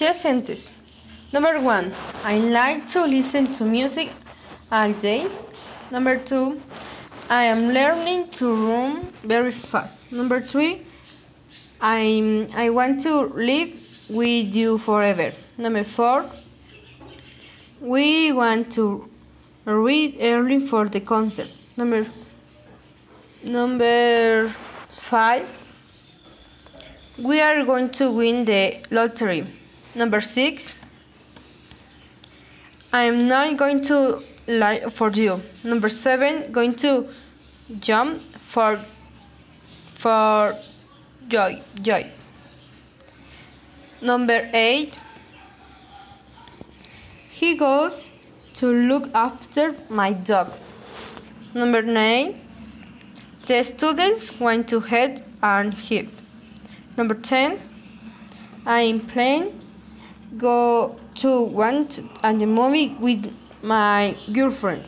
Just sentences. Number one, I like to listen to music all day. Number two, I am learning to run very fast. Number three, I I want to live with you forever. Number four, we want to read early for the concert. Number number five, we are going to win the lottery. Number six, I am not going to lie for you. Number seven, going to jump for for joy joy. Number eight, he goes to look after my dog. Number nine, the students want to head and hip. Number ten, I am planning go to one and the movie with my girlfriend.